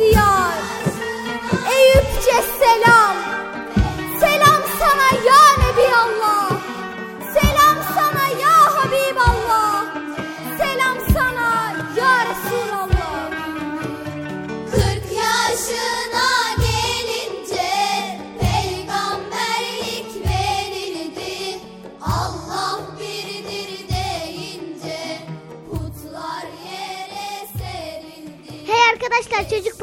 is.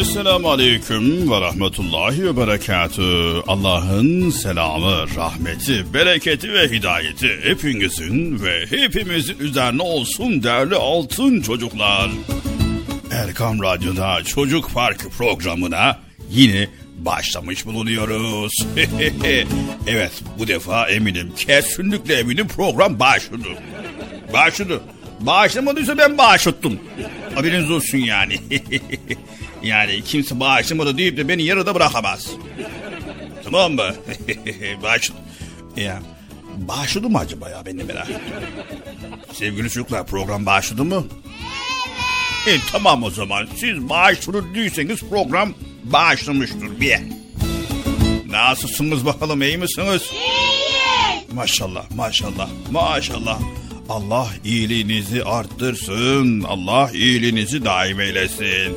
Esselamu Aleyküm ve Rahmetullahi ve Berekatü. Allah'ın selamı, rahmeti, bereketi ve hidayeti hepinizin ve hepimizin üzerine olsun değerli altın çocuklar. Erkam Radyo'da Çocuk Parkı programına yine başlamış bulunuyoruz. evet bu defa eminim kesinlikle eminim program başladı. Başladı. Bağışlamadıysa ben bağışlattım. Haberiniz olsun yani. yani kimse bağışlamadı deyip de beni yarıda bırakamaz. Tamam mı? Bağışladım. Ya bağışladı mı acaba ya ben de merak ettim. Sevgili çocuklar program bağışladı mı? Evet. E, tamam o zaman siz değilseniz program bağışlamıştır bir. Nasılsınız bakalım iyi misiniz? İyiyiz. Maşallah maşallah maşallah. Allah iyiliğinizi arttırsın. Allah iyiliğinizi daim eylesin.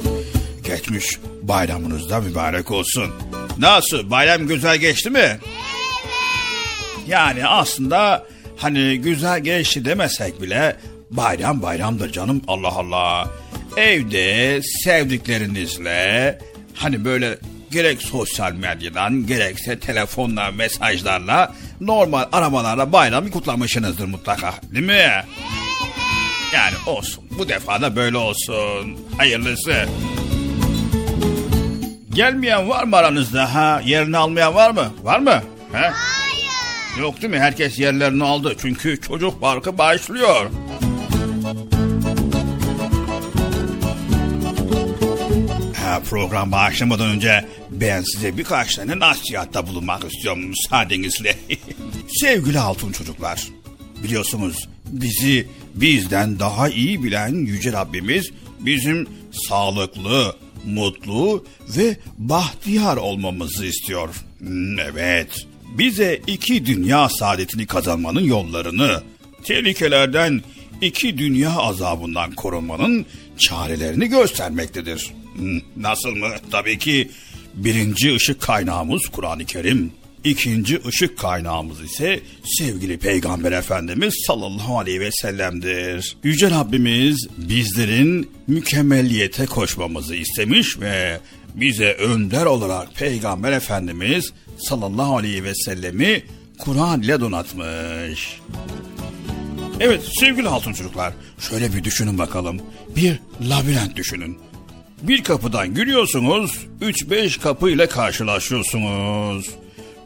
Geçmiş bayramınız da mübarek olsun. Nasıl bayram güzel geçti mi? Evet. Yani aslında hani güzel geçti demesek bile bayram bayramdır canım Allah Allah. Evde sevdiklerinizle hani böyle gerek sosyal medyadan gerekse telefonla mesajlarla normal arabalarla bayramı kutlamışsınızdır mutlaka değil mi? Yani olsun bu defa da böyle olsun hayırlısı. Gelmeyen var mı aranızda ha? Yerini almayan var mı? Var mı? He? Hayır. Yok değil mi? Herkes yerlerini aldı. Çünkü çocuk parkı başlıyor. Ha, program başlamadan önce ben size birkaç tane nasihatta bulunmak istiyorum müsaadenizle. Sevgili altın çocuklar, biliyorsunuz bizi bizden daha iyi bilen Yüce Rabbimiz bizim sağlıklı, mutlu ve bahtiyar olmamızı istiyor. Evet, bize iki dünya saadetini kazanmanın yollarını, tehlikelerden, iki dünya azabından korunmanın çarelerini göstermektedir. Nasıl mı? Tabii ki birinci ışık kaynağımız Kur'an-ı Kerim. İkinci ışık kaynağımız ise sevgili Peygamber Efendimiz sallallahu aleyhi ve sellem'dir. Yüce Rabbimiz bizlerin mükemmeliyete koşmamızı istemiş ve bize önder olarak Peygamber Efendimiz sallallahu aleyhi ve sellemi Kur'an ile donatmış. Evet sevgili altın çocuklar şöyle bir düşünün bakalım. Bir labirent düşünün. Bir kapıdan giriyorsunuz, 3-5 kapı ile karşılaşıyorsunuz.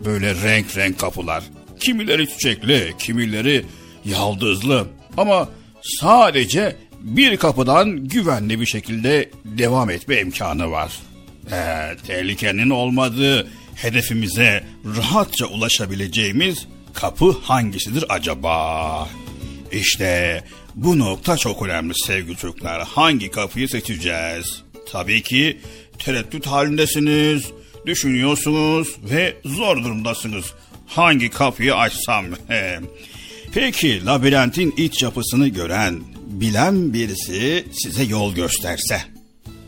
Böyle renk renk kapılar. Kimileri çiçekli, kimileri yaldızlı. Ama sadece bir kapıdan güvenli bir şekilde devam etme imkanı var. Ee, tehlikenin olmadığı hedefimize rahatça ulaşabileceğimiz kapı hangisidir acaba? İşte bu nokta çok önemli sevgili çocuklar. Hangi kapıyı seçeceğiz? Tabii ki tereddüt halindesiniz, düşünüyorsunuz ve zor durumdasınız. Hangi kapıyı açsam? Peki labirentin iç yapısını gören, bilen birisi size yol gösterse.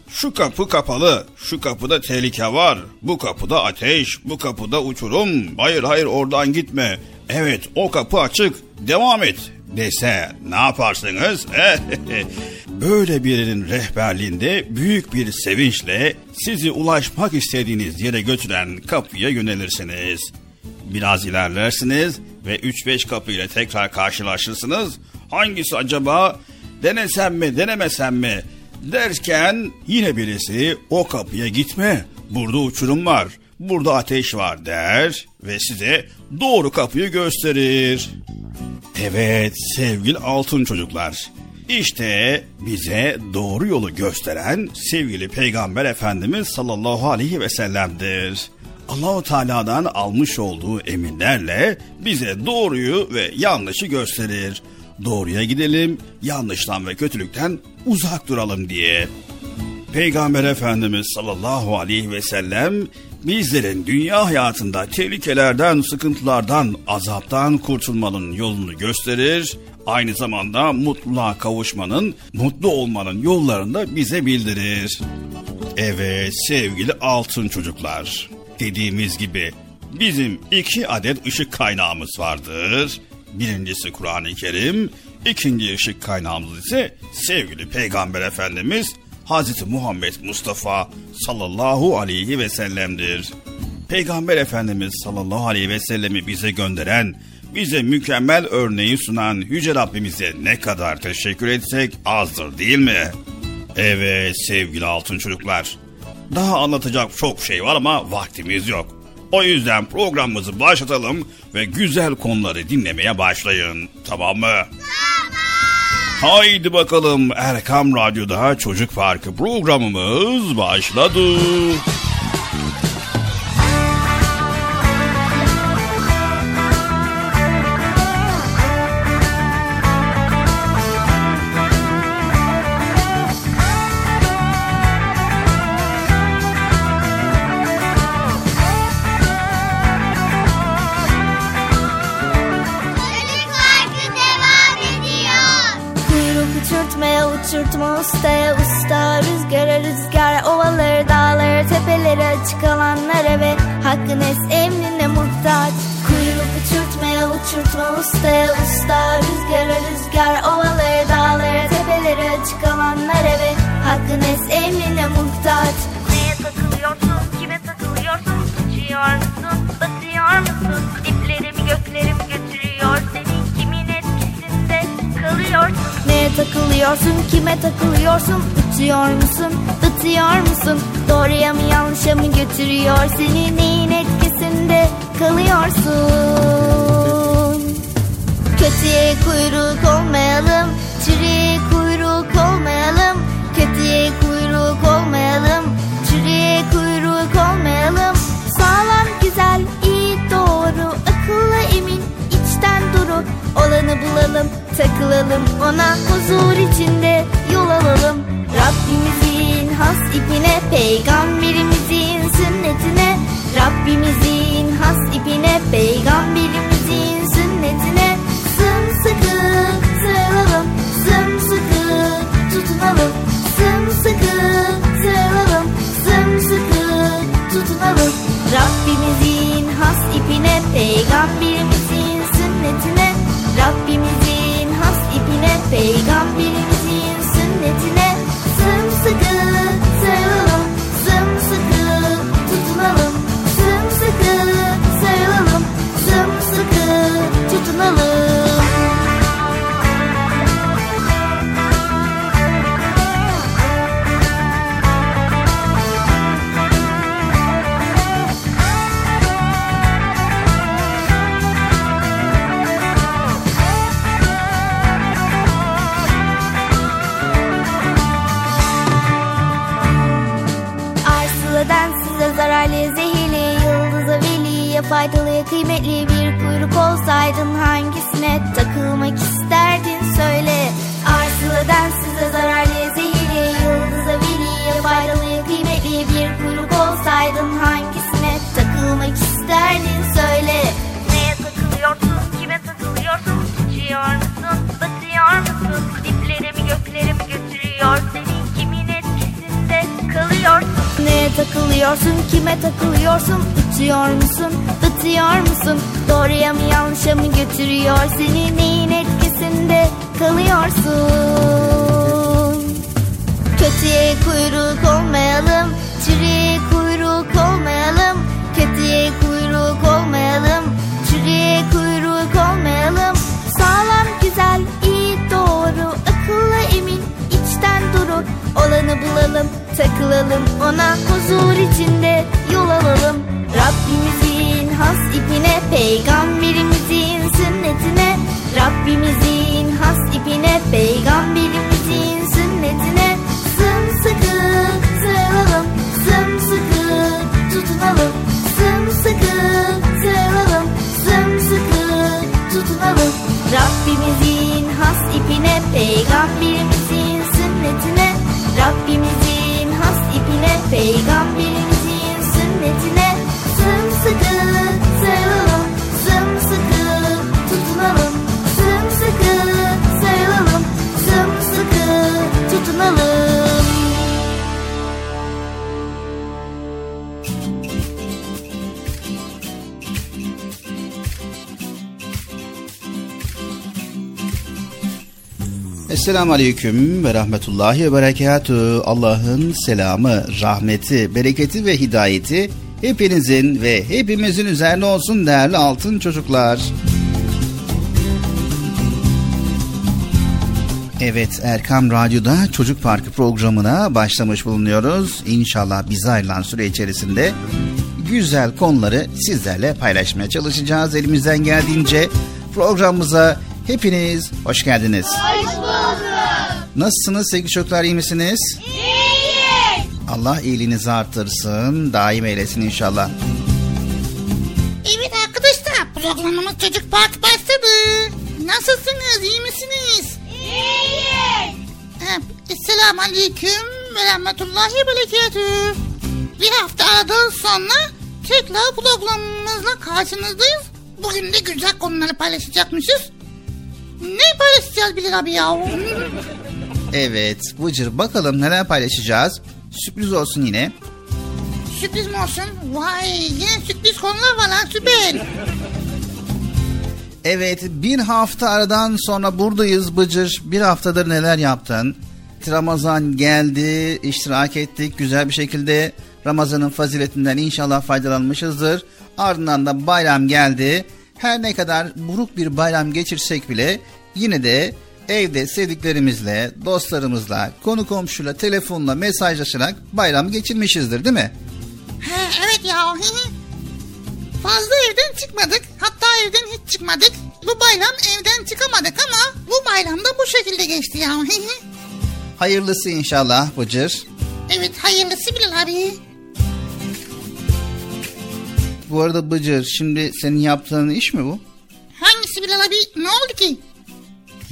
Şu kapı kapalı, şu kapıda tehlike var, bu kapıda ateş, bu kapıda uçurum, hayır hayır oradan gitme. Evet o kapı açık, devam et dese ne yaparsınız? Böyle birinin rehberliğinde büyük bir sevinçle sizi ulaşmak istediğiniz yere götüren kapıya yönelirsiniz. Biraz ilerlersiniz ve 3-5 kapı ile tekrar karşılaşırsınız. Hangisi acaba denesem mi denemesem mi derken yine birisi o kapıya gitme burada uçurum var burada ateş var der ve size doğru kapıyı gösterir. Evet sevgili altın çocuklar. İşte bize doğru yolu gösteren sevgili Peygamber Efendimiz sallallahu aleyhi ve sellem'dir. Allahu Teala'dan almış olduğu eminlerle bize doğruyu ve yanlışı gösterir. Doğruya gidelim, yanlıştan ve kötülükten uzak duralım diye. Peygamber Efendimiz sallallahu aleyhi ve sellem bizlerin dünya hayatında tehlikelerden, sıkıntılardan, azaptan kurtulmanın yolunu gösterir. Aynı zamanda mutluluğa kavuşmanın, mutlu olmanın yollarını da bize bildirir. Evet sevgili altın çocuklar. Dediğimiz gibi bizim iki adet ışık kaynağımız vardır. Birincisi Kur'an-ı Kerim, ikinci ışık kaynağımız ise sevgili Peygamber Efendimiz Hazreti Muhammed Mustafa sallallahu aleyhi ve sellem'dir. Peygamber Efendimiz sallallahu aleyhi ve sellemi bize gönderen, bize mükemmel örneği sunan Yüce Rabbimize ne kadar teşekkür etsek azdır değil mi? Evet sevgili altın çocuklar. Daha anlatacak çok şey var ama vaktimiz yok. O yüzden programımızı başlatalım ve güzel konuları dinlemeye başlayın. Tamam mı? Tamam. Haydi bakalım Erkam Radyo'da Çocuk Parkı programımız başladı. Uçurtmaya uçurtma ustaya usta Rüzgara rüzgar ovaları dağları tepeleri açık alanlara ve hakkın es emrine muhtaç. Neye takılıyorsun kime takılıyorsun uçuyor musun batıyor musun? Diplerimi göklerim götürüyor seni kimin etkisinde kalıyorsun? Neye takılıyorsun kime takılıyorsun Uçuyor musun batıyor musun? Doğruya mı yanlışa mı götürüyor Seni neyin etkisinde kalıyorsun Kötüye kuyruk olmayalım Çürüye kuyruk olmayalım. Kötüye kuyruk olmayalım Çürüye kuyruk olmayalım. Sağlam güzel iyi doğru Akıllı emin içten duru. Olanı bulalım takılalım ona. Huzur içinde Esselamu Aleyküm ve Rahmetullahi ve Berekatü. Allah'ın selamı, rahmeti, bereketi ve hidayeti hepinizin ve hepimizin üzerine olsun değerli altın çocuklar. Evet Erkam Radyo'da Çocuk Parkı programına başlamış bulunuyoruz. İnşallah bize ayrılan süre içerisinde güzel konuları sizlerle paylaşmaya çalışacağız. Elimizden geldiğince programımıza hepiniz hoş geldiniz. Hoş bulduk. Nasılsınız sevgili çocuklar iyi misiniz? İyiyiz. Allah iyiliğinizi artırsın, daim eylesin inşallah. Evet arkadaşlar programımız Çocuk Park başladı. Nasılsınız iyi misiniz? İyiyiz. Esselamu Aleyküm ve Rahmetullahi Berekatüh. Bir hafta aradan sonra tekrar programımızla karşınızdayız. Bugün de güzel konuları paylaşacakmışız. Ne paylaşacağız Bilal abi ya? Evet Bıcır bakalım neler paylaşacağız. Sürpriz olsun yine. Sürpriz mi olsun? Vay yine sürpriz konular var lan süper. Evet bir hafta aradan sonra buradayız Bıcır. Bir haftadır neler yaptın? Ramazan geldi, iştirak ettik güzel bir şekilde. Ramazan'ın faziletinden inşallah faydalanmışızdır. Ardından da bayram geldi. Her ne kadar buruk bir bayram geçirsek bile yine de evde sevdiklerimizle, dostlarımızla, konu komşuyla, telefonla mesajlaşarak bayram geçirmişizdir değil mi? He, evet ya. Fazla evden çıkmadık. Hatta evden hiç çıkmadık. Bu bayram evden çıkamadık ama bu bayram da bu şekilde geçti ya. Hayırlısı inşallah Bıcır. evet hayırlısı Bilal abi. Bu arada Bıcır şimdi senin yaptığın iş mi bu? Hangisi Bilal abi? Ne oldu ki?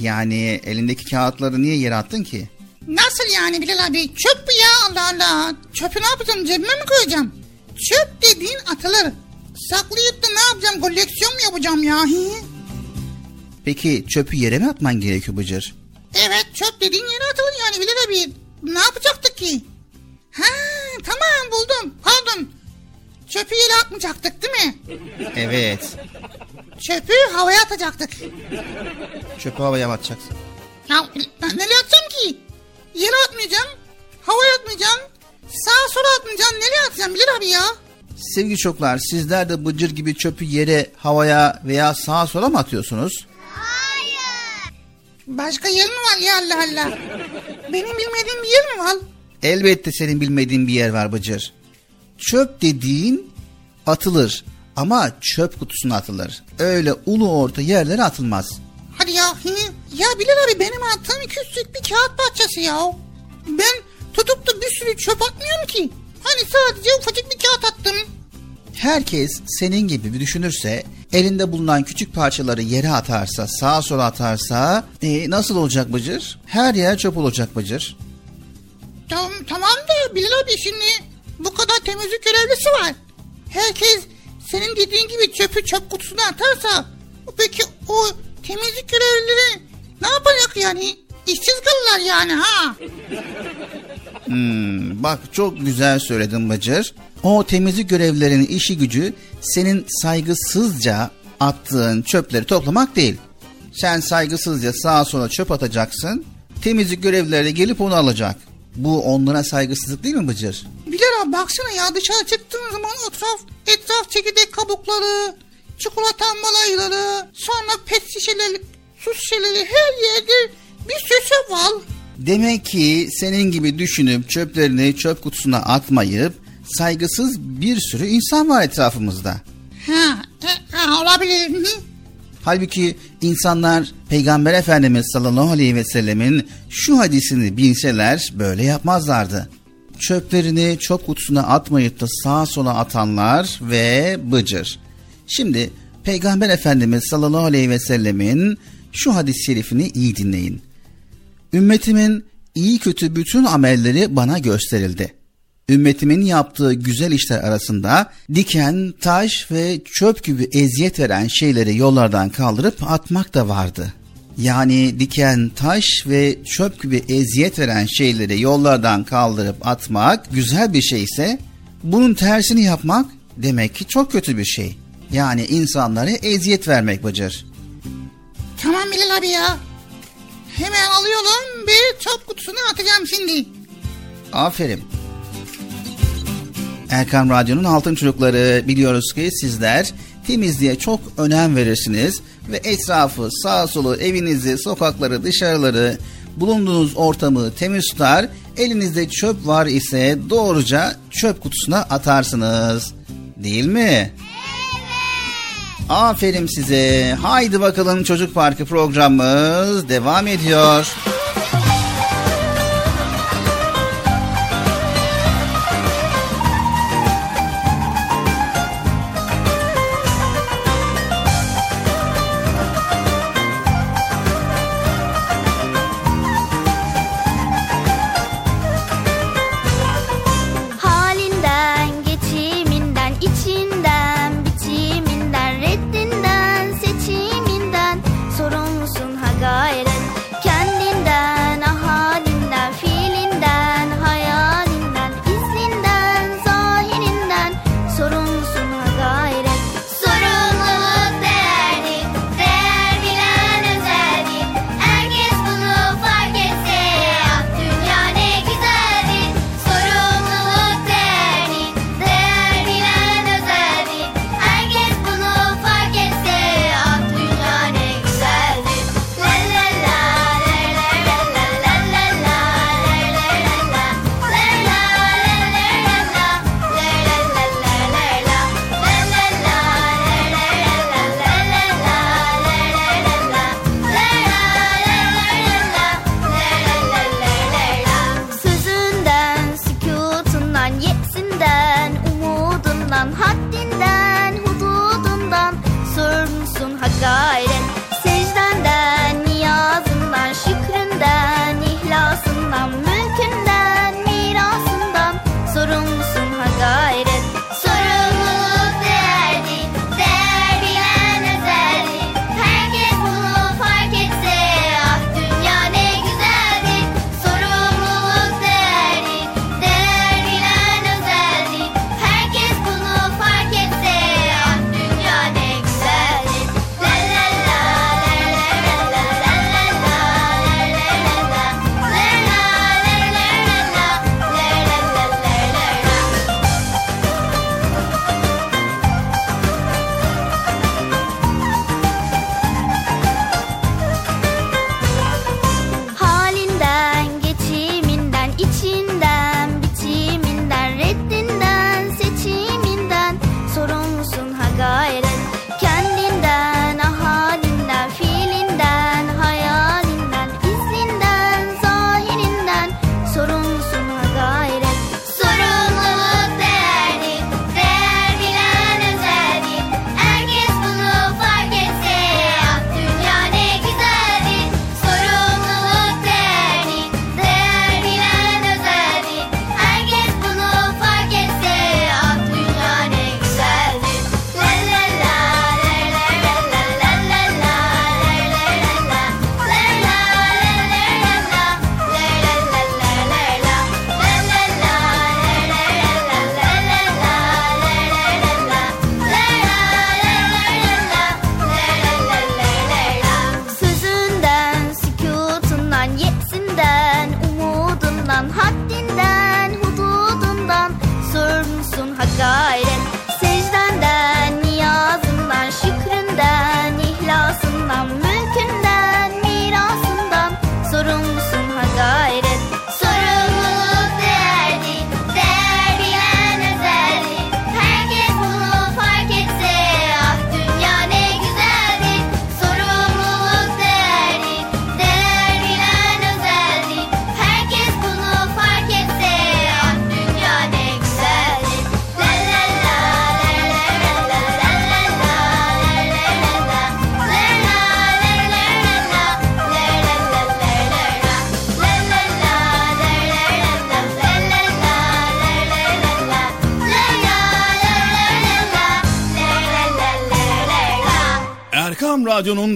Yani elindeki kağıtları niye yere attın ki? Nasıl yani Bilal abi? Çöp bu ya Allah Allah. Çöpü ne yapacağım? Cebime mi koyacağım? Çöp dediğin atılır. Saklayıp da ne yapacağım? Koleksiyon mu yapacağım ya? Peki çöpü yere mi atman gerekiyor Bıcır? Evet çöp dediğin yere atılır yani Bilal abi. Ne yapacaktık ki? Ha tamam buldum. Pardon. Çöpü yere atmayacaktık değil mi? Evet. Çöpü havaya atacaktık. Çöpü havaya atacaksın. Ya ben nereye atacağım ki? Yere atmayacağım. Havaya atmayacağım. Sağa sola atmayacağım. Nereye atacağım Bilal abi ya? Sevgili çocuklar sizler de Bıcır gibi çöpü yere, havaya veya sağa sola mı atıyorsunuz? Başka yer mi var ya Allah Allah? Benim bilmediğim bir yer mi var? Elbette senin bilmediğin bir yer var Bıcır. Çöp dediğin atılır ama çöp kutusuna atılır. Öyle ulu orta yerlere atılmaz. Hadi ya. Ya Bilal abi benim attığım küçük bir kağıt parçası ya. Ben tutup da bir sürü çöp atmıyorum ki. Hani sadece ufacık bir kağıt attım. Herkes senin gibi bir düşünürse, elinde bulunan küçük parçaları yere atarsa, sağa sola atarsa e, nasıl olacak Bıcır? Her yer çöp olacak Bıcır. Tamam, tamam da Bilal abi şimdi bu kadar temizlik görevlisi var. Herkes senin dediğin gibi çöpü çöp kutusuna atarsa peki o temizlik görevlileri ne yapacak yani? İşsiz kalırlar yani ha. Hmm, bak çok güzel söyledin Bıcır. O temizlik görevlilerinin işi gücü senin saygısızca attığın çöpleri toplamak değil. Sen saygısızca sağa sola çöp atacaksın. Temizlik görevlileri de gelip onu alacak. Bu onlara saygısızlık değil mi Bıcır? Bilal abi baksana ya dışarı çıktığın zaman etraf, etraf çekirdek kabukları, çikolata malayları, sonra pet şişeleri, su şişeleri her yerde bir sürü çöp var. Demek ki senin gibi düşünüp çöplerini çöp kutusuna atmayıp saygısız bir sürü insan var etrafımızda. Ha, e, ha olabilir. Hı. Halbuki insanlar Peygamber Efendimiz sallallahu aleyhi ve sellemin şu hadisini bilseler böyle yapmazlardı. Çöplerini çöp kutusuna atmayıp da sağa sola atanlar ve bıcır. Şimdi Peygamber Efendimiz sallallahu aleyhi ve sellemin şu hadis-i şerifini iyi dinleyin. Ümmetimin iyi kötü bütün amelleri bana gösterildi. Ümmetimin yaptığı güzel işler arasında diken, taş ve çöp gibi eziyet veren şeyleri yollardan kaldırıp atmak da vardı. Yani diken, taş ve çöp gibi eziyet veren şeyleri yollardan kaldırıp atmak güzel bir şeyse bunun tersini yapmak demek ki çok kötü bir şey. Yani insanlara eziyet vermek Bıcır. Tamam Bilal abi ya. Hemen alıyorum bir çöp kutusuna atacağım şimdi. Aferin. Erkan Radyo'nun Altın Çocukları biliyoruz ki sizler temizliğe çok önem verirsiniz ve etrafı, sağ solu, evinizi, sokakları, dışarıları bulunduğunuz ortamı temiz tutar. Elinizde çöp var ise doğruca çöp kutusuna atarsınız. Değil mi? Aferin size. Haydi bakalım Çocuk Parkı programımız devam ediyor.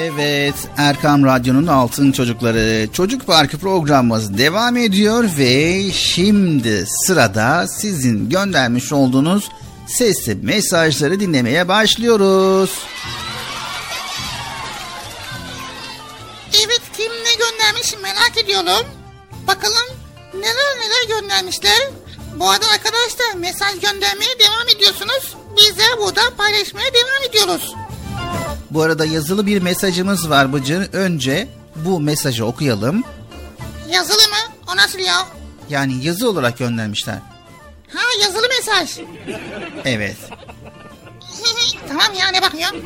Evet, Erkam Radyo'nun Altın Çocukları Çocuk Parkı programımız devam ediyor ve şimdi sırada sizin göndermiş olduğunuz sesli mesajları dinlemeye başlıyoruz. Evet kim ne göndermiş merak ediyorum. Bakalım neler neler göndermişler. Bu arada arkadaşlar mesaj göndermeye devam ediyorsunuz. Biz de burada paylaşmaya devam ediyoruz. Bu arada yazılı bir mesajımız var Bıcır. Önce bu mesajı okuyalım. Yazılı mı? O nasıl ya? Yani yazı olarak göndermişler. Ha yazılı mesaj. Evet. tamam ya ne bakıyorsun?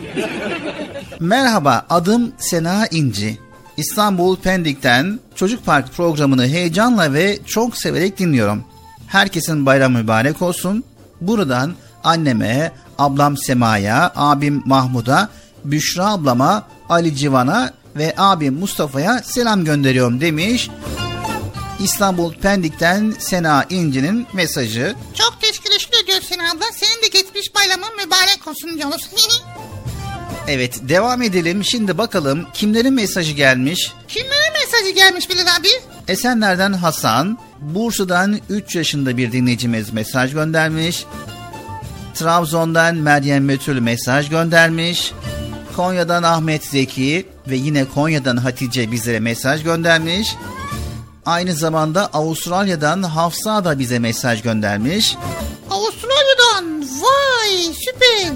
Merhaba, adım Sena İnci. İstanbul Pendik'ten Çocuk Park programını heyecanla ve çok severek dinliyorum. Herkesin bayramı mübarek olsun. Buradan anneme, ablam Sema'ya, abim Mahmud'a, Büşra ablama, Ali Civan'a ve abim Mustafa'ya selam gönderiyorum demiş. İstanbul Pendik'ten Sena İnci'nin mesajı. Çok teşekkür ediyoruz seni abla. Senin de geçmiş bayramın mübarek olsun diyoruz. Evet devam edelim. Şimdi bakalım kimlerin mesajı gelmiş. Kimlere mesajı gelmiş Bilal abi? Esenler'den Hasan, Bursa'dan 3 yaşında bir dinleyicimiz mesaj göndermiş. Trabzon'dan Meryem Mötül mesaj göndermiş. Konya'dan Ahmet Zeki ve yine Konya'dan Hatice bizlere mesaj göndermiş. Aynı zamanda Avustralya'dan Hafsa da bize mesaj göndermiş. Avustralya'dan. Vay süper.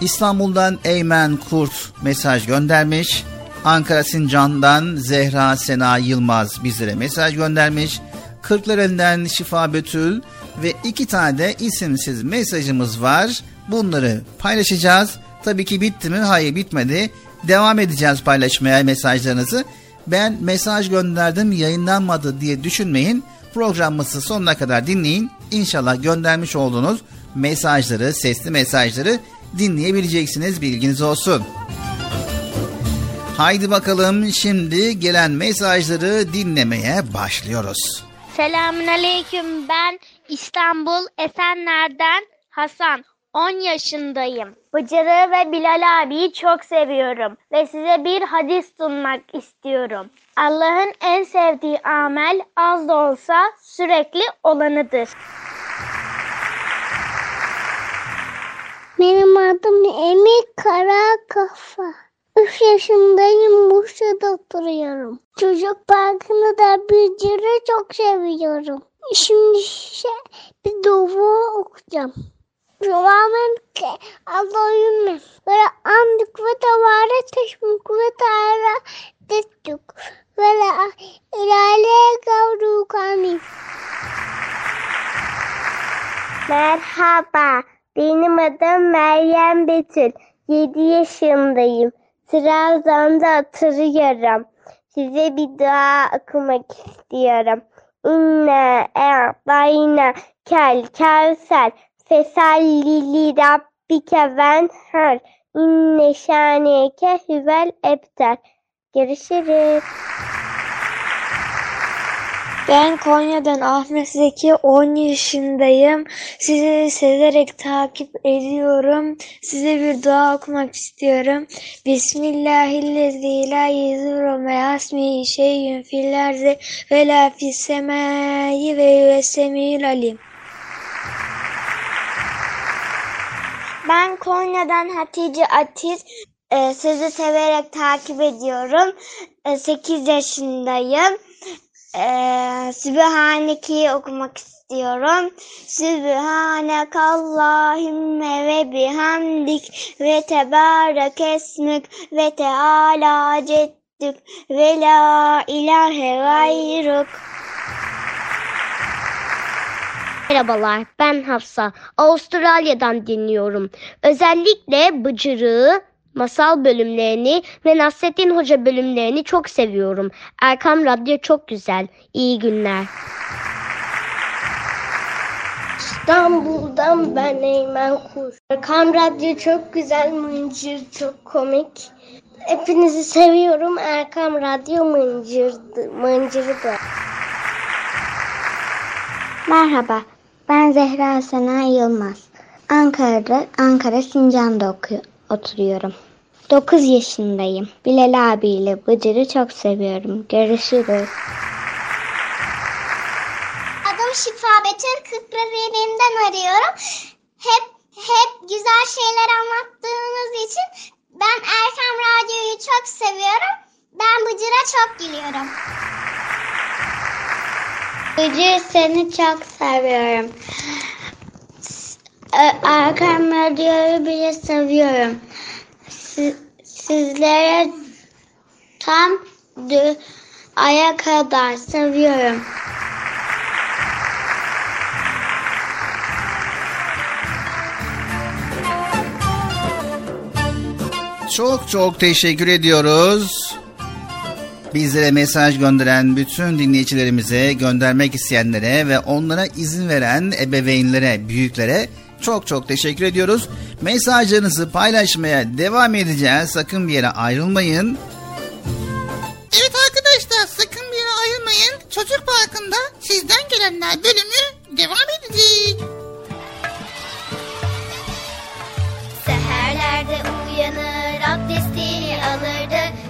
İstanbul'dan Eymen Kurt mesaj göndermiş. Ankara Sincan'dan Zehra Sena Yılmaz bizlere mesaj göndermiş. Kırklareli'nden Şifa Betül ve iki tane de isimsiz mesajımız var. Bunları paylaşacağız. Tabii ki bitti mi? Hayır bitmedi. Devam edeceğiz paylaşmaya mesajlarınızı. Ben mesaj gönderdim yayınlanmadı diye düşünmeyin. Programımızı sonuna kadar dinleyin. İnşallah göndermiş olduğunuz mesajları, sesli mesajları dinleyebileceksiniz bilginiz olsun. Haydi bakalım şimdi gelen mesajları dinlemeye başlıyoruz. Selamün aleyküm. Ben İstanbul Esenler'den Hasan. 10 yaşındayım. Bıcır'ı ve Bilal abiyi çok seviyorum ve size bir hadis sunmak istiyorum. Allah'ın en sevdiği amel az da olsa sürekli olanıdır. Benim adım Emir Karakafa. 3 yaşındayım, Bursa'da oturuyorum. Çocuk parkını da Bıcır'ı çok seviyorum. Şimdi şey, bir dua okuyacağım. Ki Allahümme ve amdük ve tevare teşmük ve teala dettük ve la ilale gavruk amin. Merhaba, benim adım Meryem Betül. 7 yaşındayım. Trabzon'da oturuyorum. Size bir dua okumak istiyorum. İnne e'bayna kel kevser fesallili rabbike venher inne şaneke huvel ebter. Görüşürüz. Ben Konya'dan Ahmet Zeki 10 yaşındayım. Sizi severek takip ediyorum. Size bir dua okumak istiyorum. Bismillahirrahmanirrahim. La yezuru me'asmi şeyün fil ve la fis ve huvesemil alim. Ben Konya'dan Hatice Atiz. Ee, sizi severek takip ediyorum. 8 yaşındayım. Ee, Sübhaneke'yi okumak istiyorum. Sübhanekallahümme ve bihamdik ve tebarek esmük ve teala ceddük ve la ilahe gayruk. Merhabalar, ben Hafsa. Avustralya'dan dinliyorum. Özellikle Bıcırığı, masal bölümlerini ve Nasrettin Hoca bölümlerini çok seviyorum. Erkam Radyo çok güzel. İyi günler. İstanbul'dan ben Eymen Kur. Erkam Radyo çok güzel, Mıncır çok komik. Hepinizi seviyorum. Erkam Radyo mıncırdı, mıncırdı. Merhaba, ben Zehra Sena Yılmaz. Ankara'da, Ankara Sincan'da okuyor, oturuyorum. 9 yaşındayım. Bilal abiyle Bıcır'ı çok seviyorum. Görüşürüz. Adım Şifa Betül Kırklareli'nden arıyorum. Hep hep güzel şeyler anlattığınız için ben Erkam Radyo'yu çok seviyorum. Ben Bıcır'a çok gülüyorum. Bıcır seni çok seviyorum. Erkam Radyo'yu bile seviyorum. Sizlere tam aya kadar seviyorum. Çok çok teşekkür ediyoruz. Bizlere mesaj gönderen bütün dinleyicilerimize, göndermek isteyenlere ve onlara izin veren ebeveynlere, büyüklere çok çok teşekkür ediyoruz. Mesajlarınızı paylaşmaya devam edeceğiz. Sakın bir yere ayrılmayın. Evet arkadaşlar sakın bir yere ayrılmayın. Çocuk Parkı'nda sizden gelenler bölümü devam edecek. Seherlerde uyanır abdestini alırdı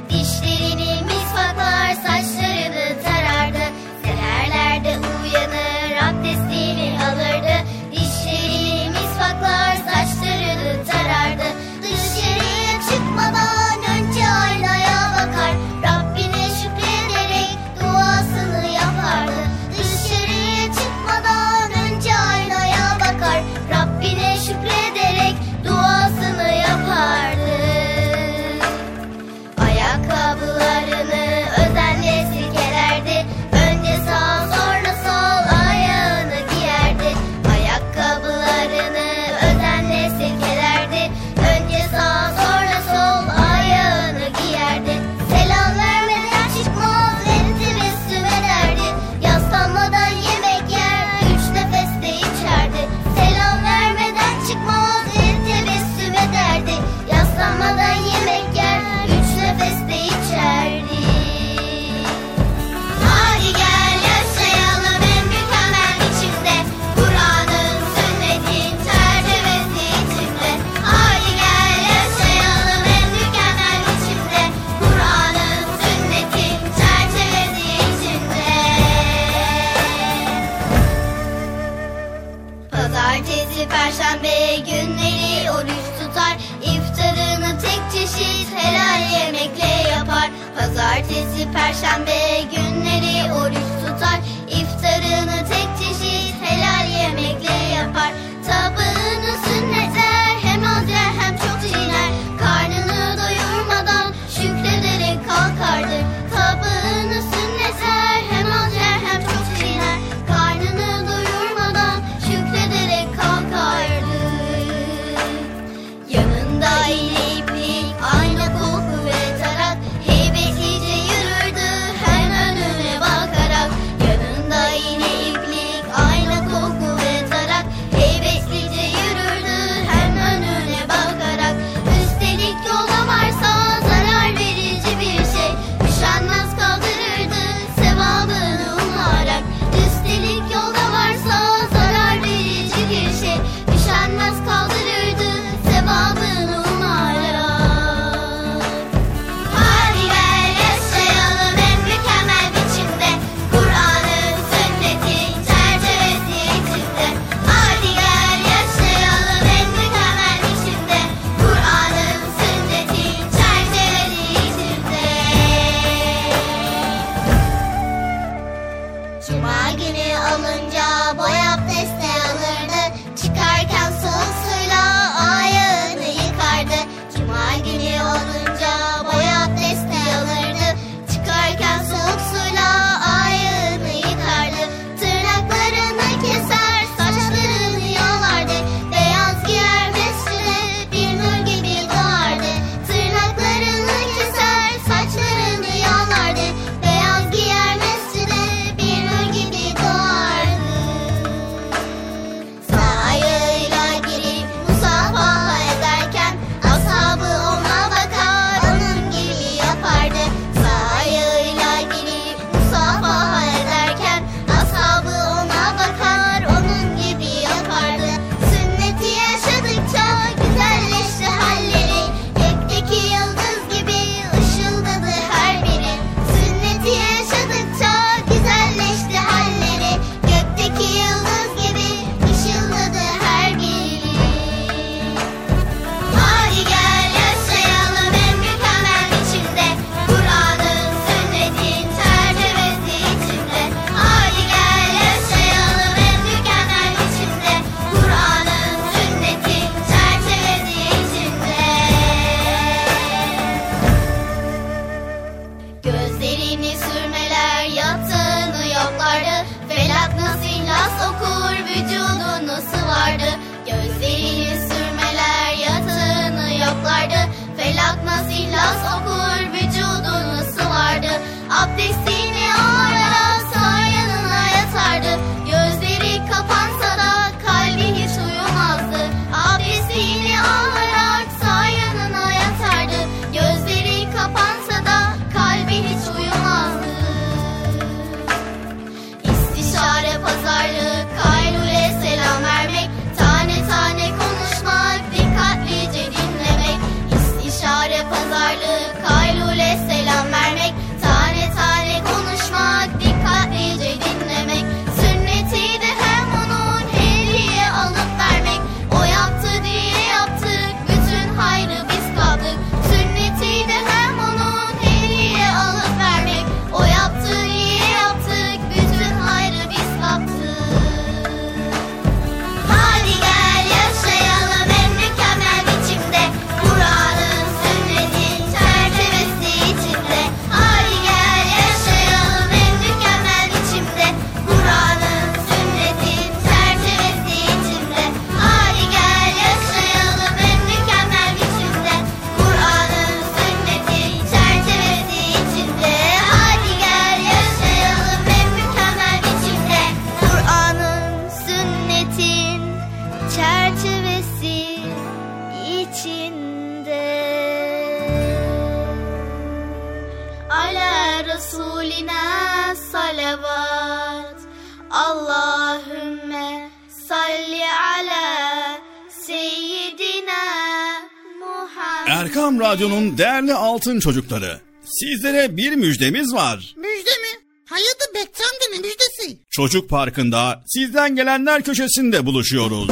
altın çocukları. Sizlere bir müjdemiz var. Müjde mi? Hayırdır Bekçi amca ne müjdesi? Çocuk Parkı'nda sizden gelenler köşesinde buluşuyoruz.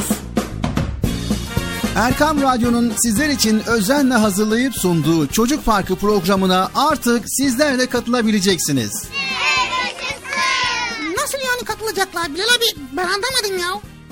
Erkam Radyo'nun sizler için özenle hazırlayıp sunduğu Çocuk Parkı programına artık sizler de katılabileceksiniz. Nasıl yani katılacaklar Bilal abi ben anlamadım ya.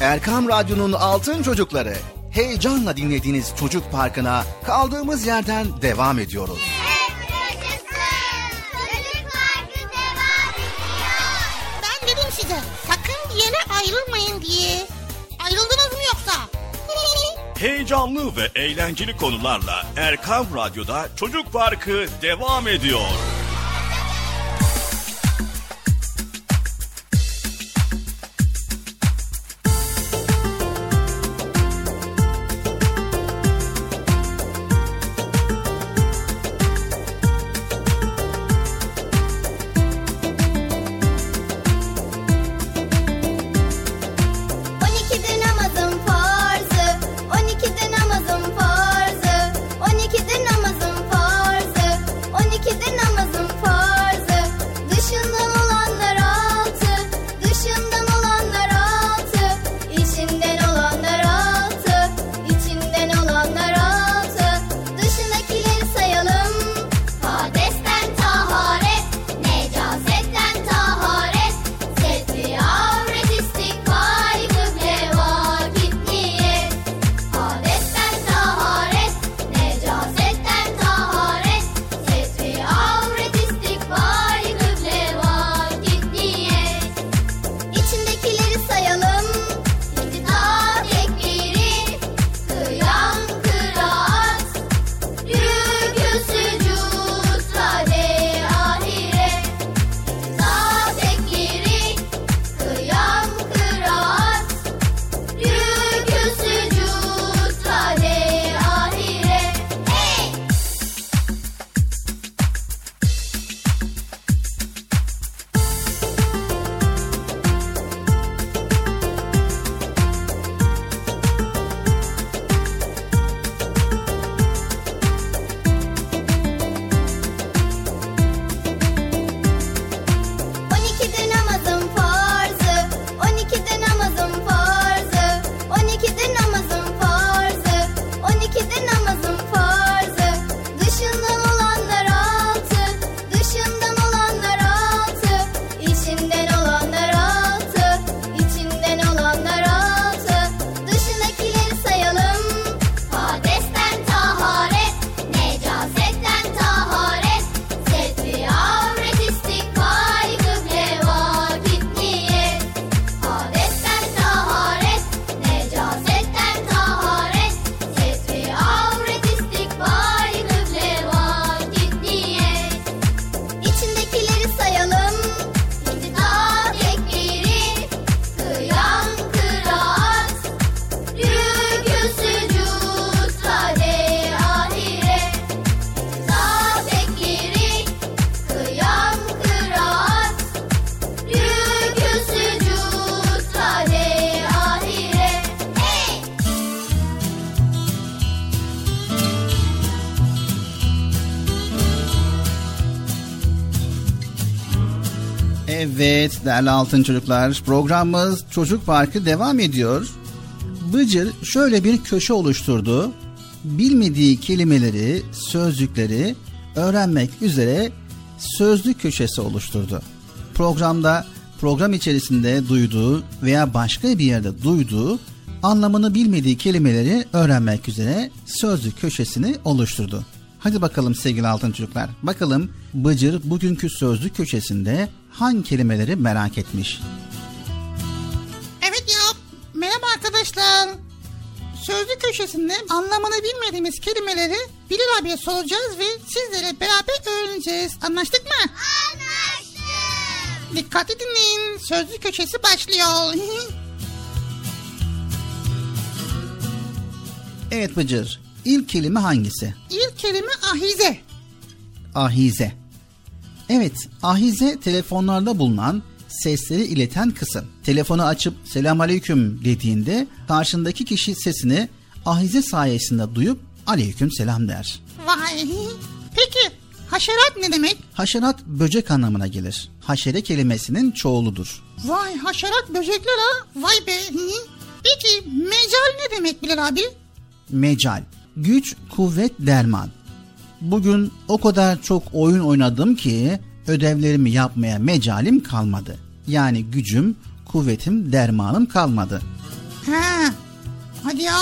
Erkam Radyo'nun Altın Çocukları heyecanla dinlediğiniz Çocuk Parkı'na kaldığımız yerden devam ediyoruz. Ben dedim size sakın bir yere ayrılmayın diye. Ayrıldınız mı yoksa? Heyecanlı ve eğlenceli konularla Erkam Radyo'da Çocuk Parkı devam ediyor. Evet değerli altın çocuklar programımız Çocuk Parkı devam ediyor. Bıcır şöyle bir köşe oluşturdu. Bilmediği kelimeleri, sözcükleri öğrenmek üzere sözlük köşesi oluşturdu. Programda program içerisinde duyduğu veya başka bir yerde duyduğu anlamını bilmediği kelimeleri öğrenmek üzere sözlük köşesini oluşturdu. Hadi bakalım sevgili altın çocuklar. Bakalım Bıcır bugünkü sözlük köşesinde hangi kelimeleri merak etmiş? Evet ya. Merhaba arkadaşlar. Sözlük köşesinde anlamını bilmediğimiz kelimeleri Bilal abiye soracağız ve sizlere beraber öğreneceğiz. Anlaştık mı? Anlaştık. Dikkatli dinleyin. Sözlük köşesi başlıyor. evet Bıcır. İlk kelime hangisi? İlk kelime ahize. Ahize. Evet, ahize telefonlarda bulunan sesleri ileten kısım. Telefonu açıp selam aleyküm dediğinde karşındaki kişi sesini ahize sayesinde duyup aleyküm selam der. Vay. Peki haşerat ne demek? Haşerat böcek anlamına gelir. Haşere kelimesinin çoğuludur. Vay haşerat böcekler ha. Vay be. Peki mecal ne demek Bilal abi? Mecal. Güç, kuvvet, derman. Bugün o kadar çok oyun oynadım ki ödevlerimi yapmaya mecalim kalmadı. Yani gücüm, kuvvetim, dermanım kalmadı. Ha. Hadi ya.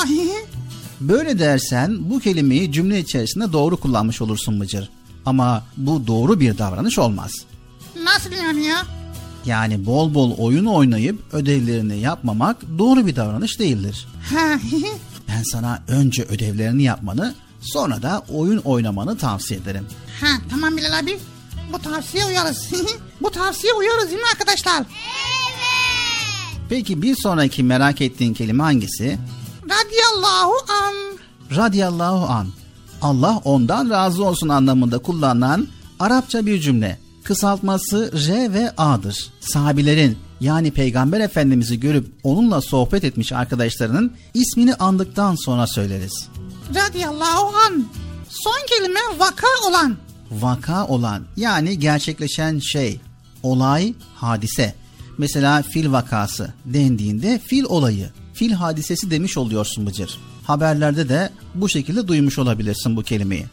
Böyle dersen bu kelimeyi cümle içerisinde doğru kullanmış olursun Mıcır. Ama bu doğru bir davranış olmaz. Nasıl yani ya? Yani bol bol oyun oynayıp ödevlerini yapmamak doğru bir davranış değildir. Ben sana önce ödevlerini yapmanı sonra da oyun oynamanı tavsiye ederim. Ha tamam Bilal abi. Bu tavsiye uyarız. Bu tavsiye uyarız değil mi arkadaşlar? Evet. Peki bir sonraki merak ettiğin kelime hangisi? Radiyallahu an. Radiyallahu an. Allah ondan razı olsun anlamında kullanılan Arapça bir cümle. Kısaltması R ve A'dır. Sahabilerin yani Peygamber Efendimiz'i görüp onunla sohbet etmiş arkadaşlarının ismini andıktan sonra söyleriz. Radiyallahu an. Son kelime vaka olan. Vaka olan yani gerçekleşen şey, olay, hadise. Mesela fil vakası dendiğinde fil olayı, fil hadisesi demiş oluyorsun Bıcır. Haberlerde de bu şekilde duymuş olabilirsin bu kelimeyi.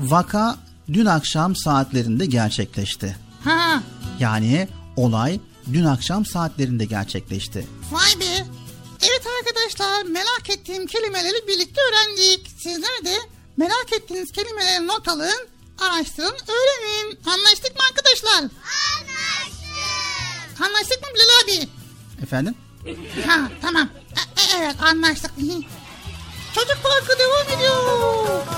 Vaka dün akşam saatlerinde gerçekleşti. Ha. Yani olay dün akşam saatlerinde gerçekleşti. Vay be. Evet arkadaşlar merak ettiğim kelimeleri birlikte öğrendik. Sizler de merak ettiğiniz kelimeleri not alın, araştırın, öğrenin. Anlaştık mı arkadaşlar? Anlaştık. Anlaştık mı Bilal abi? Efendim? Ha tamam. E, e, evet anlaştık. Çocuk parkı devam ediyor.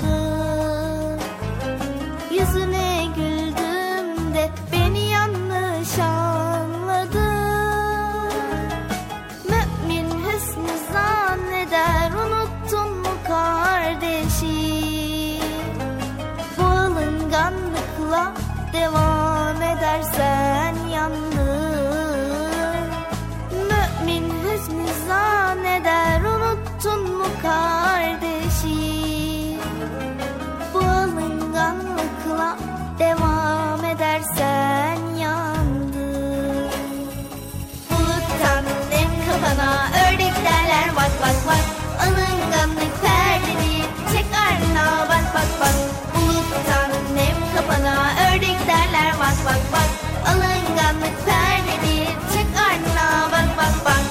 Devam edersen yandın Mümin hüsnü zanneder unuttun mu kardeşi? Bu alınganlıkla devam edersen yandın Buluttan nem kafana ördek derler bak bak bak. Alınganlık perdeni çek ardına bak bak bak Karanlıklar nedir? Çık ardına bak bak bak.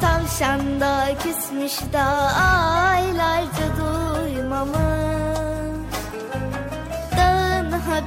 Tavşan da küsmüş da aylarca dur.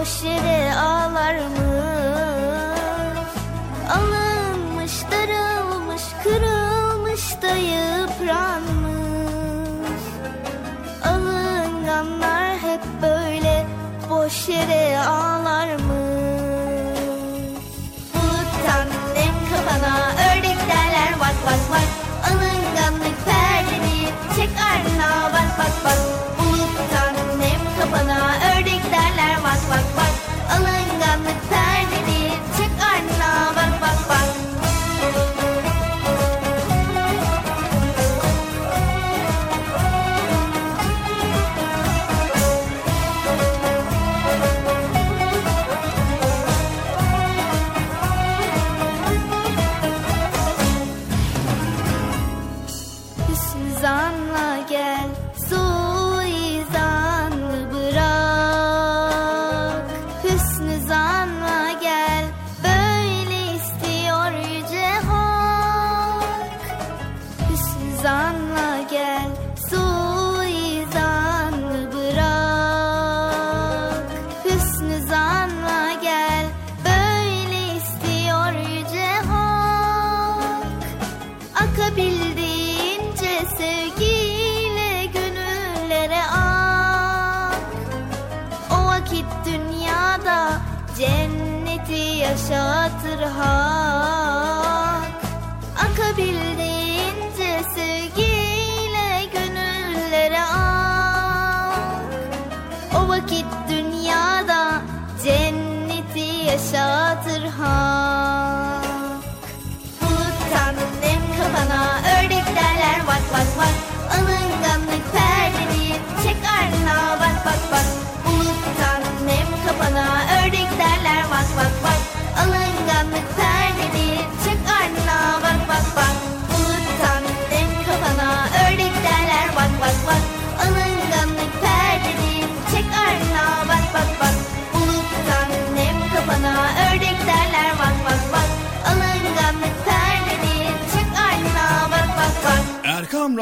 boş yere ağlarmış. Alınmış,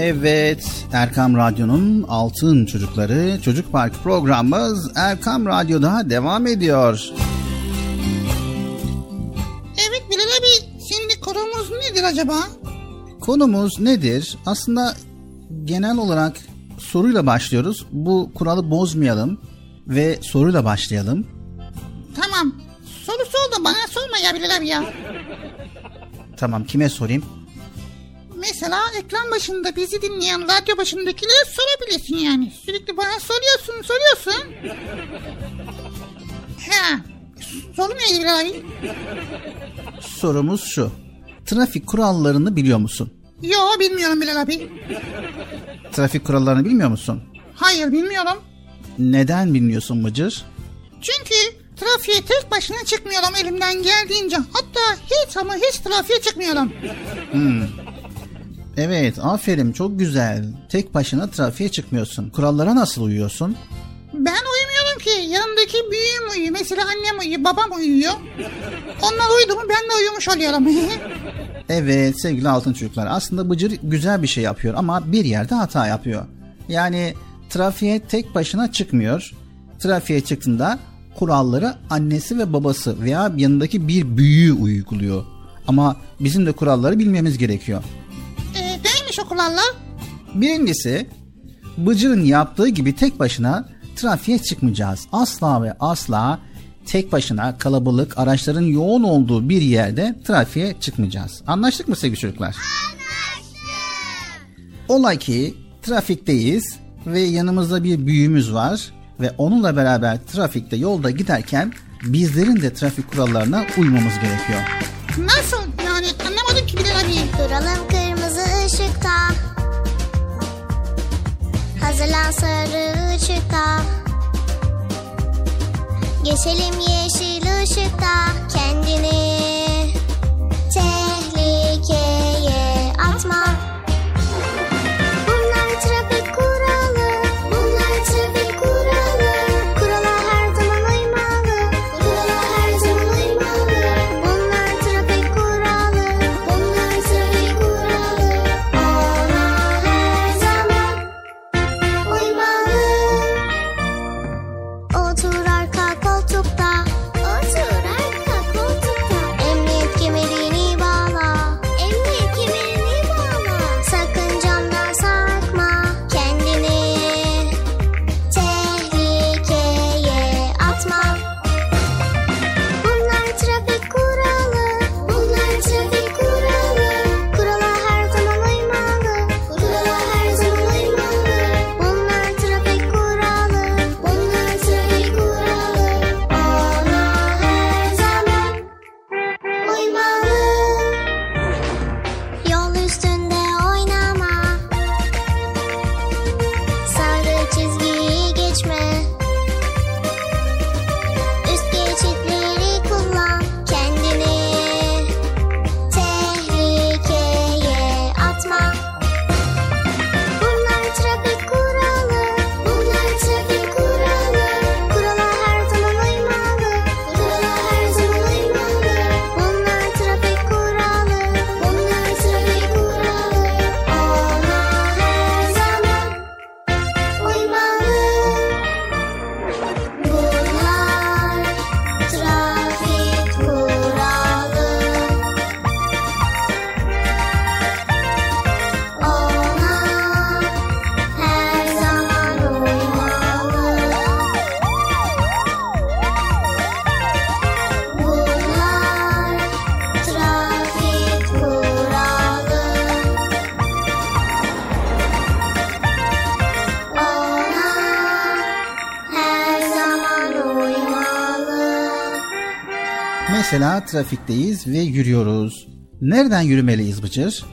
Evet, Erkam Radyo'nun Altın Çocukları Çocuk Park programımız Erkam Radyo'da devam ediyor. Evet Bilal abi şimdi konumuz nedir acaba? Konumuz nedir? Aslında genel olarak soruyla başlıyoruz. Bu kuralı bozmayalım ve soruyla başlayalım. Tamam. Soru sor da bana sorma ya Bilal abi ya. Tamam kime sorayım? Mesela ekran başında bizi dinleyen radyo başındakilere sorabilirsin yani. Sürekli bana soruyorsun soruyorsun. He. Soru Bilal abi? Sorumuz şu. Trafik kurallarını biliyor musun? Yo bilmiyorum Bilal abi. Trafik kurallarını bilmiyor musun? Hayır bilmiyorum. Neden bilmiyorsun Bıcır? Çünkü trafiğe tek başına çıkmıyorum elimden geldiğince. Hatta hiç ama hiç trafiğe çıkmıyorum. Hmm. Evet aferin çok güzel. Tek başına trafiğe çıkmıyorsun. Kurallara nasıl uyuyorsun? Ben uyumuyorum ki. Yanındaki büyüğüm uyuyor. Mesela annem uyuyor, babam uyuyor. Onlar uyudu mu ben de uyumuş oluyorum. evet sevgili altın çocuklar aslında Bıcır güzel bir şey yapıyor ama bir yerde hata yapıyor. Yani trafiğe tek başına çıkmıyor. Trafiğe çıktığında kuralları annesi ve babası veya yanındaki bir büyüğü uyguluyor. Ama bizim de kuralları bilmemiz gerekiyor. O kurallar? Birincisi Bıcır'ın yaptığı gibi tek başına trafiğe çıkmayacağız. Asla ve asla tek başına kalabalık araçların yoğun olduğu bir yerde trafiğe çıkmayacağız. Anlaştık mı sevgili çocuklar? Anlaştık. Olay ki trafikteyiz ve yanımızda bir büyüğümüz var ve onunla beraber trafikte yolda giderken bizlerin de trafik kurallarına uymamız gerekiyor. Nasıl yani anlamadım ki Bilal abi. Duralım Hazırlan sarı ışıkta. Geçelim yeşil ışıkta. Kendini tehlikeye atma Mesela trafikteyiz ve yürüyoruz. Nereden yürümeliyiz Bıcır?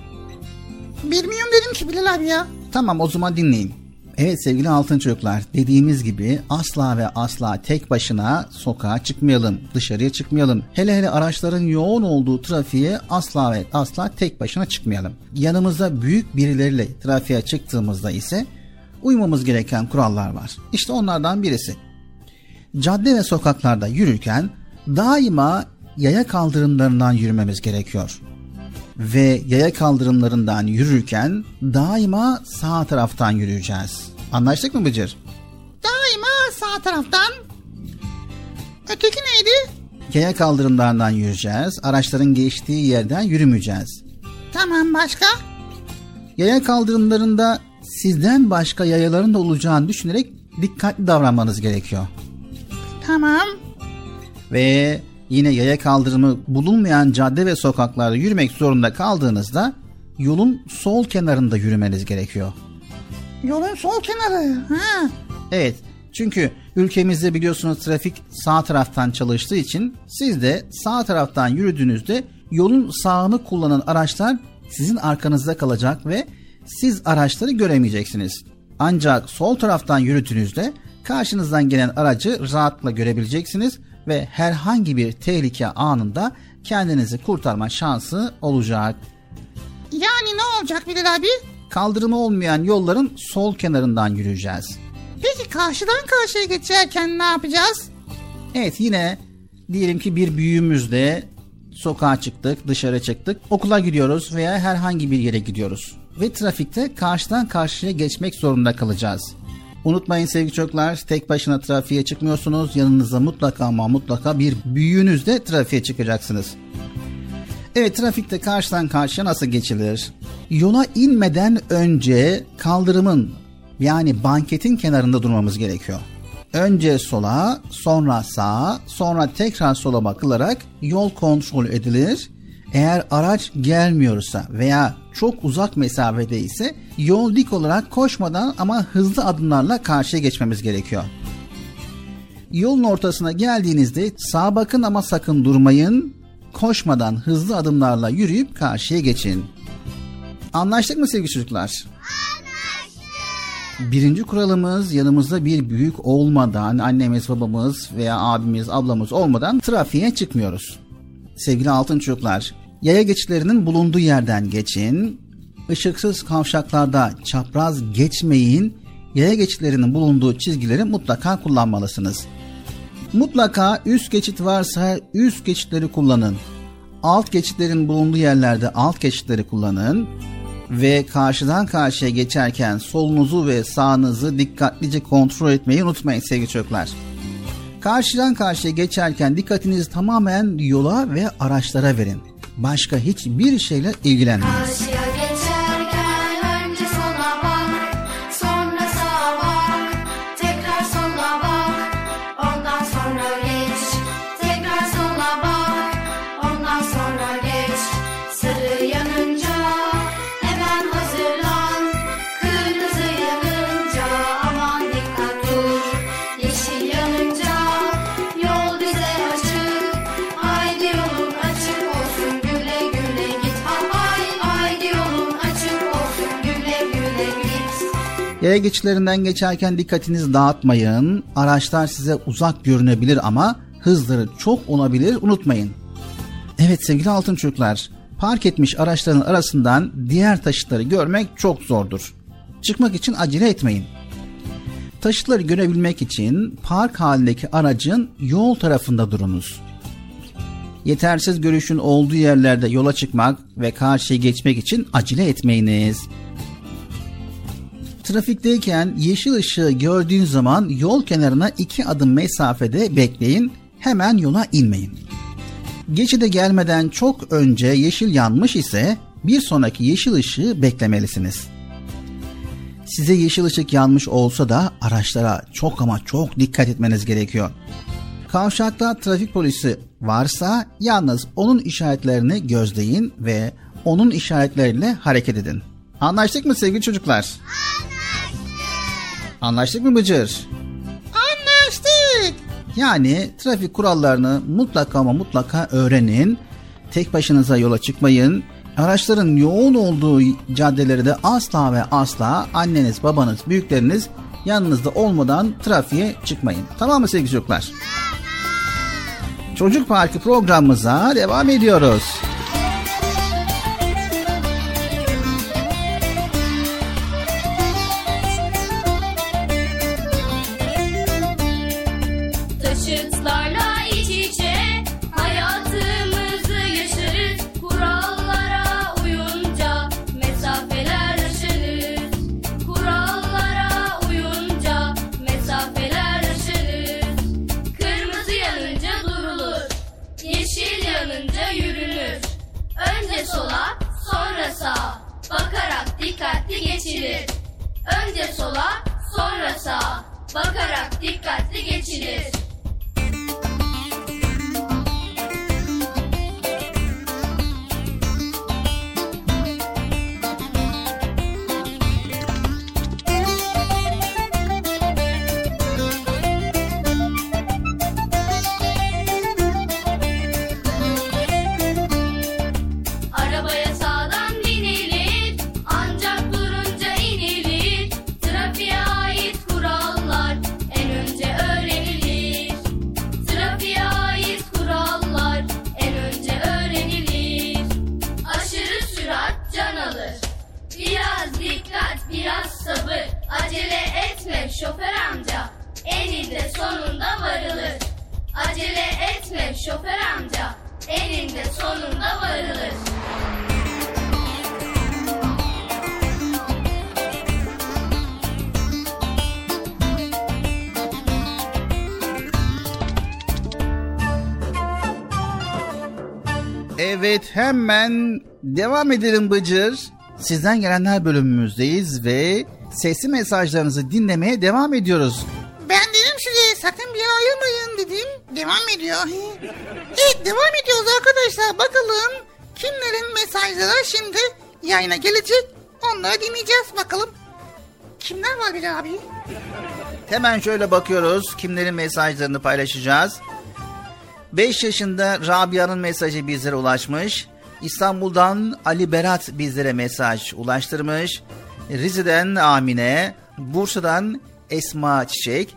Bilmiyorum dedim ki Bilal abi ya. Tamam o zaman dinleyin. Evet sevgili altın çocuklar dediğimiz gibi asla ve asla tek başına sokağa çıkmayalım, dışarıya çıkmayalım. Hele hele araçların yoğun olduğu trafiğe asla ve asla tek başına çıkmayalım. Yanımızda büyük birileriyle trafiğe çıktığımızda ise uymamız gereken kurallar var. İşte onlardan birisi. Cadde ve sokaklarda yürürken daima yaya kaldırımlarından yürümemiz gerekiyor ve yaya kaldırımlarından yürürken daima sağ taraftan yürüyeceğiz. Anlaştık mı Bıcır? Daima sağ taraftan. Öteki neydi? Yaya kaldırımlarından yürüyeceğiz. Araçların geçtiği yerden yürümeyeceğiz. Tamam başka? Yaya kaldırımlarında sizden başka yayaların da olacağını düşünerek dikkatli davranmanız gerekiyor. Tamam. Ve yine yaya kaldırımı bulunmayan cadde ve sokaklarda yürümek zorunda kaldığınızda yolun sol kenarında yürümeniz gerekiyor. Yolun sol kenarı. Ha. Evet çünkü ülkemizde biliyorsunuz trafik sağ taraftan çalıştığı için siz de sağ taraftan yürüdüğünüzde yolun sağını kullanan araçlar sizin arkanızda kalacak ve siz araçları göremeyeceksiniz. Ancak sol taraftan yürüdüğünüzde karşınızdan gelen aracı rahatla görebileceksiniz ve herhangi bir tehlike anında kendinizi kurtarma şansı olacak. Yani ne olacak Bilal abi? Kaldırımı olmayan yolların sol kenarından yürüyeceğiz. Peki karşıdan karşıya geçerken ne yapacağız? Evet yine diyelim ki bir büyüğümüzle sokağa çıktık, dışarı çıktık, okula gidiyoruz veya herhangi bir yere gidiyoruz. Ve trafikte karşıdan karşıya geçmek zorunda kalacağız. Unutmayın sevgili çocuklar tek başına trafiğe çıkmıyorsunuz. Yanınıza mutlaka ama mutlaka bir büyüğünüzle trafiğe çıkacaksınız. Evet trafikte karşıdan karşıya nasıl geçilir? Yola inmeden önce kaldırımın yani banketin kenarında durmamız gerekiyor. Önce sola, sonra sağa, sonra tekrar sola bakılarak yol kontrol edilir. Eğer araç gelmiyorsa veya çok uzak mesafede ise yol dik olarak koşmadan ama hızlı adımlarla karşıya geçmemiz gerekiyor. Yolun ortasına geldiğinizde sağa bakın ama sakın durmayın. Koşmadan hızlı adımlarla yürüyüp karşıya geçin. Anlaştık mı sevgili çocuklar? Birinci kuralımız yanımızda bir büyük olmadan annemiz babamız veya abimiz ablamız olmadan trafiğe çıkmıyoruz. Sevgili altın çocuklar yaya geçitlerinin bulunduğu yerden geçin. Işıksız kavşaklarda çapraz geçmeyin. Yaya geçitlerinin bulunduğu çizgileri mutlaka kullanmalısınız. Mutlaka üst geçit varsa üst geçitleri kullanın. Alt geçitlerin bulunduğu yerlerde alt geçitleri kullanın ve karşıdan karşıya geçerken solunuzu ve sağınızı dikkatlice kontrol etmeyi unutmayın sevgili çocuklar. Karşıdan karşıya geçerken dikkatinizi tamamen yola ve araçlara verin. Başka hiçbir şeyle ilgilenmeyin. Yaya geçitlerinden geçerken dikkatinizi dağıtmayın. Araçlar size uzak görünebilir ama hızları çok olabilir unutmayın. Evet sevgili altın çocuklar, park etmiş araçların arasından diğer taşıtları görmek çok zordur. Çıkmak için acele etmeyin. Taşıtları görebilmek için park halindeki aracın yol tarafında durunuz. Yetersiz görüşün olduğu yerlerde yola çıkmak ve karşıya geçmek için acele etmeyiniz. Trafikteyken yeşil ışığı gördüğün zaman yol kenarına iki adım mesafede bekleyin, hemen yola inmeyin. Geçide gelmeden çok önce yeşil yanmış ise bir sonraki yeşil ışığı beklemelisiniz. Size yeşil ışık yanmış olsa da araçlara çok ama çok dikkat etmeniz gerekiyor. Kavşakta trafik polisi varsa yalnız onun işaretlerini gözleyin ve onun işaretleriyle hareket edin. Anlaştık mı sevgili çocuklar? Anlaştık mı Bıcır? Anlaştık. Yani trafik kurallarını mutlaka ama mutlaka öğrenin. Tek başınıza yola çıkmayın. Araçların yoğun olduğu caddeleri de asla ve asla anneniz, babanız, büyükleriniz yanınızda olmadan trafiğe çıkmayın. Tamam mı sevgili çocuklar? Çocuk Parkı programımıza devam ediyoruz. Hemen devam edelim Bıcır. Sizden gelenler bölümümüzdeyiz ve sesli mesajlarınızı dinlemeye devam ediyoruz. Ben dedim size sakın bir yere ayrılmayın dedim. Devam ediyor. Evet devam ediyoruz arkadaşlar. Bakalım kimlerin mesajları şimdi yayına gelecek. Onları dinleyeceğiz bakalım. Kimler var Bilal abi? Hemen şöyle bakıyoruz kimlerin mesajlarını paylaşacağız. 5 yaşında Rabia'nın mesajı bizlere ulaşmış. İstanbul'dan Ali Berat bizlere mesaj ulaştırmış. Rize'den Amine, Bursa'dan Esma Çiçek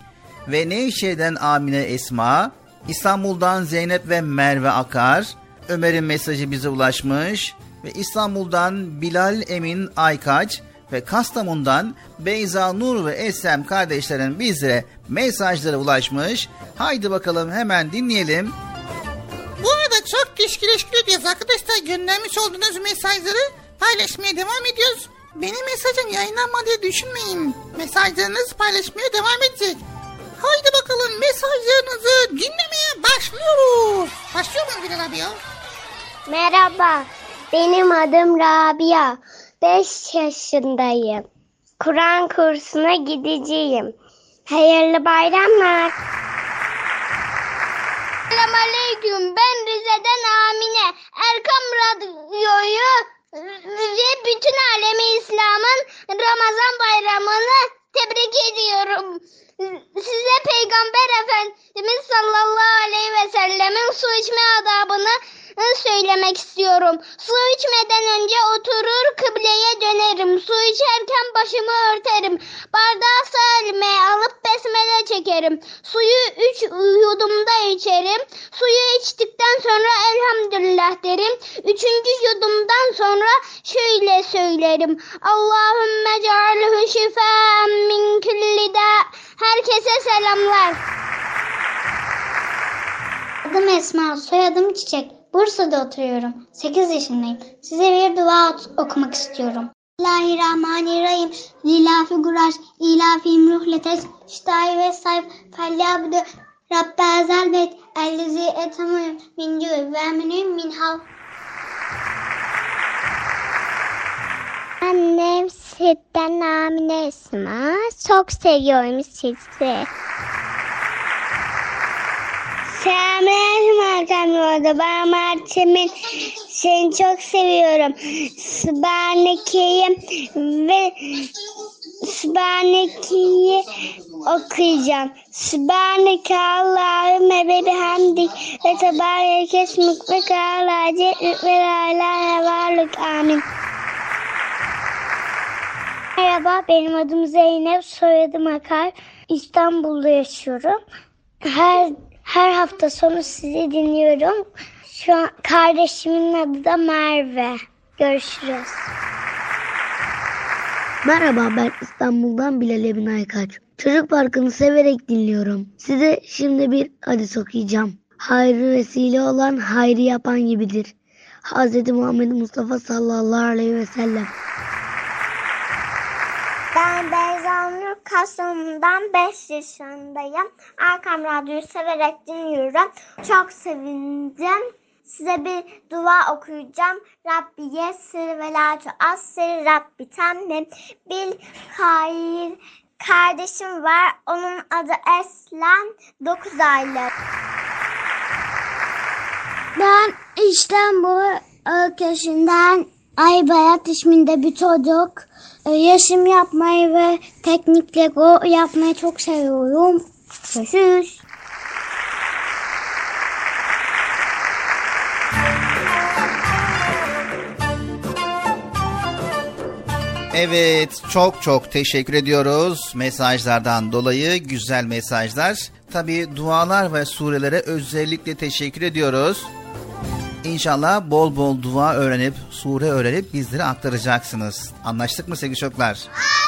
ve Nevşehir'den Amine Esma, İstanbul'dan Zeynep ve Merve Akar, Ömer'in mesajı bize ulaşmış ve İstanbul'dan Bilal Emin Aykaç ve Kastamonu'dan Beyza Nur ve Esem kardeşlerin bizlere mesajları ulaşmış. Haydi bakalım hemen dinleyelim. Çok ediyoruz arkadaşlar. Göndermiş olduğunuz mesajları paylaşmaya devam ediyoruz. Benim mesajım yayınlanma diye düşünmeyin. Mesajlarınız paylaşmaya devam edecek. Haydi bakalım mesajlarınızı dinlemeye başlıyoruz. Başlıyor muyuz Bilal abi ya? Merhaba, benim adım Rabia. 5 yaşındayım. Kur'an kursuna gideceğim. Hayırlı bayramlar. Selamünaleyküm. Ben Rize'den Amine. Erkam Radyo'yu ve bütün alemi İslam'ın Ramazan bayramını tebrik ediyorum. Size Peygamber Efendimiz sallallahu aleyhi ve sellemin su içme adabını söylemek istiyorum. Su içmeden önce oturur kıbleye dönerim. Su içerken başımı örterim. Bardağı sağ elime alıp besmele çekerim. Suyu üç yudumda içerim. Suyu içtikten sonra elhamdülillah derim. Üçüncü yudumdan sonra şöyle söylerim. Allahümme cealhu şifaen min külli da. Herkese selamlar. Adım Esma, soyadım Çiçek. Bursa'da oturuyorum. 8 yaşındayım. Size bir dua okumak istiyorum. Bismillahirrahmanirrahim. Lilafi guraş, ilafim ruhletes, ştahi ve sayf, felyabdu, Rabbe ezel beyt, ellezi etamı min cüv ve eminüm min hav. Annem sizden Amine Esma. Çok seviyorum sizi. Selamünaleyküm arkadaşlar. Ben Mert'imin seni çok seviyorum. Sübhaneke'yi ve Sübhaneke'yi okuyacağım. Sübhaneke Allahümme ve bihamdik ve tebareke esmik ve kâlâ ceddük ve lâ ilâhe varlık amin. Merhaba benim adım Zeynep, soyadım Akar. İstanbul'da yaşıyorum. Her her hafta sonu sizi dinliyorum. Şu an kardeşimin adı da Merve. Görüşürüz. Merhaba ben İstanbul'dan Bilal Emin Aykaç. Çocuk Parkı'nı severek dinliyorum. Size şimdi bir hadis okuyacağım. Hayrı vesile olan hayrı yapan gibidir. Hz. Muhammed Mustafa sallallahu aleyhi ve sellem. Kasım'dan 5 yaşındayım. Erkam Radyo'yu severek dinliyorum. Çok sevindim. Size bir dua okuyacağım. Rabbi yessir ve la tuassir Rabbi temmim bil hayır. Kardeşim var. Onun adı Eslen. 9 aylık. Ben İstanbul ülkesinden Aybayat isminde bir çocuk. Ee, Resim yapmayı ve teknik Lego yapmayı çok seviyorum. Görüşürüz. Evet çok çok teşekkür ediyoruz mesajlardan dolayı güzel mesajlar. Tabi dualar ve surelere özellikle teşekkür ediyoruz. İnşallah bol bol dua öğrenip sure öğrenip bizlere aktaracaksınız. Anlaştık mı sevgili çocuklar?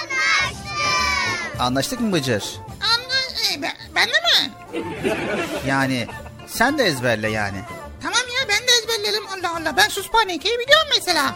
Anlaştık. Anlaştık mı Bıcır? Anla, e, ben, ben de mi? Yani sen de ezberle yani. Tamam ya ben de ezberlerim Allah Allah. Ben Suspaneke'yi biliyorum mesela.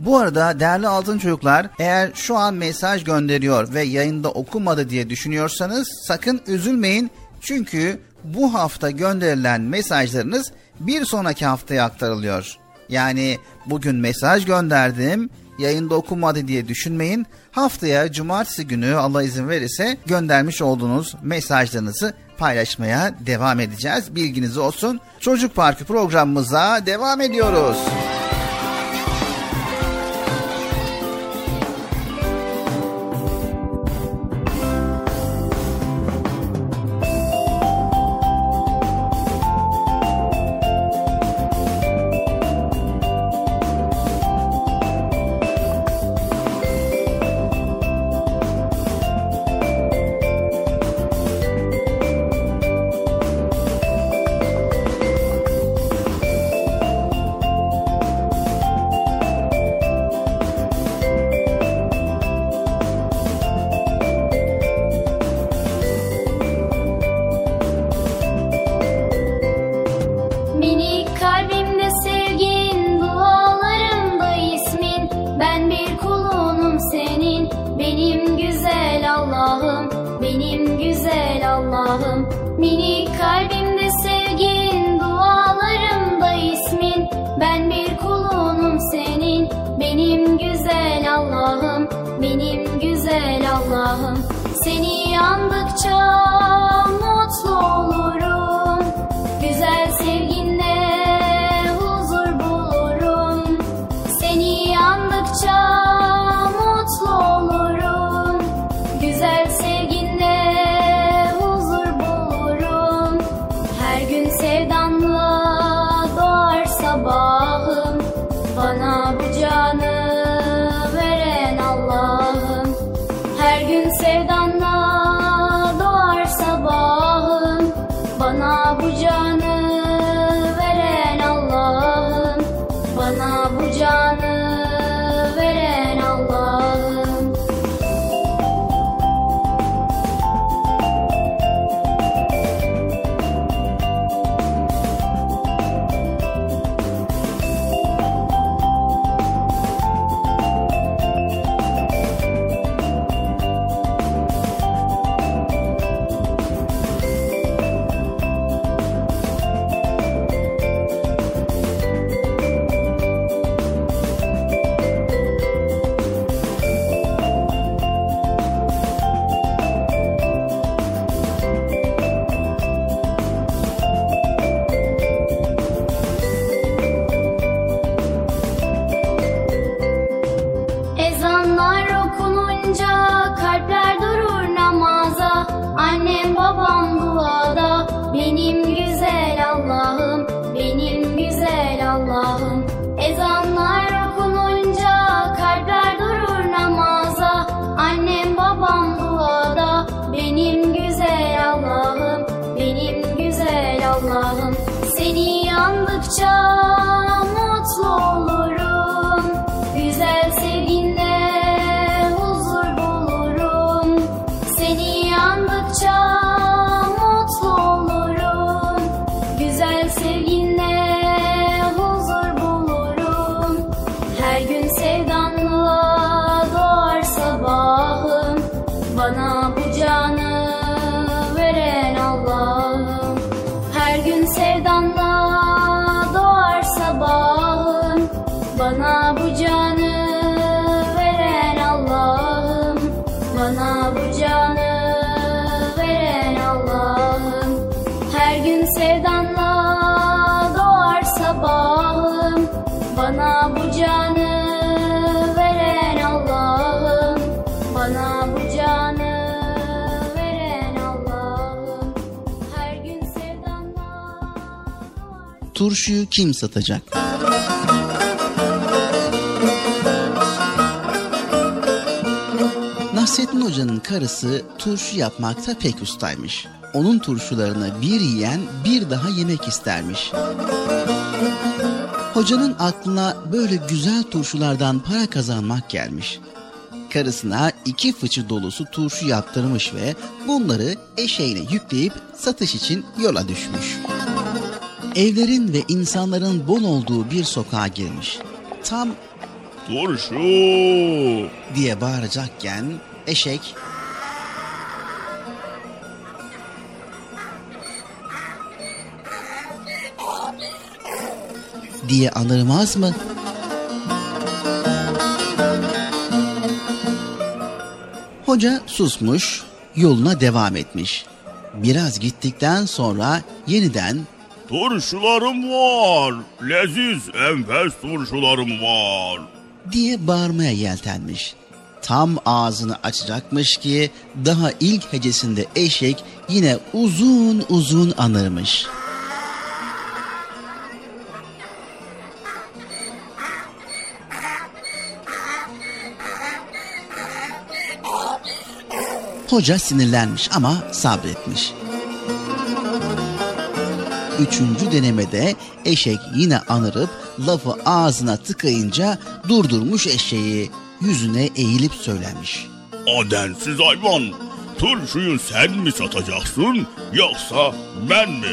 Bu arada değerli altın çocuklar eğer şu an mesaj gönderiyor ve yayında okumadı diye düşünüyorsanız sakın üzülmeyin. Çünkü bu hafta gönderilen mesajlarınız bir sonraki haftaya aktarılıyor. Yani bugün mesaj gönderdim yayında okumadı diye düşünmeyin. Haftaya cumartesi günü Allah izin verirse göndermiş olduğunuz mesajlarınızı paylaşmaya devam edeceğiz. Bilginiz olsun. Çocuk Parkı programımıza devam ediyoruz. Minik kulunum senin, benim güzel Allah'ım, benim güzel Allah'ım. Minik kalbimde sevgin, dualarımda ismin. Ben bir kulunum senin, benim güzel Allah'ım, benim güzel Allah'ım. Seni andıkça mutlu olurum. Turşuyu kim satacak? Nasrettin Hoca'nın karısı turşu yapmakta pek ustaymış. Onun turşularını bir yiyen bir daha yemek istermiş. Hocanın aklına böyle güzel turşulardan para kazanmak gelmiş. Karısına iki fıçı dolusu turşu yaptırmış ve bunları eşeğine yükleyip satış için yola düşmüş. Evlerin ve insanların bol olduğu bir sokağa girmiş. Tam Turşu diye bağıracakken eşek diye anırmaz mı? Hoca susmuş, yoluna devam etmiş. Biraz gittikten sonra yeniden Turşularım var. Leziz enfes turşularım var. diye bağırmaya yeltenmiş. Tam ağzını açacakmış ki daha ilk hecesinde eşek yine uzun uzun anırmış. Hoca sinirlenmiş ama sabretmiş. Üçüncü denemede eşek yine anırıp lafı ağzına tıkayınca durdurmuş eşeği yüzüne eğilip söylemiş. O densiz hayvan. Turşuyu sen mi satacaksın yoksa ben mi?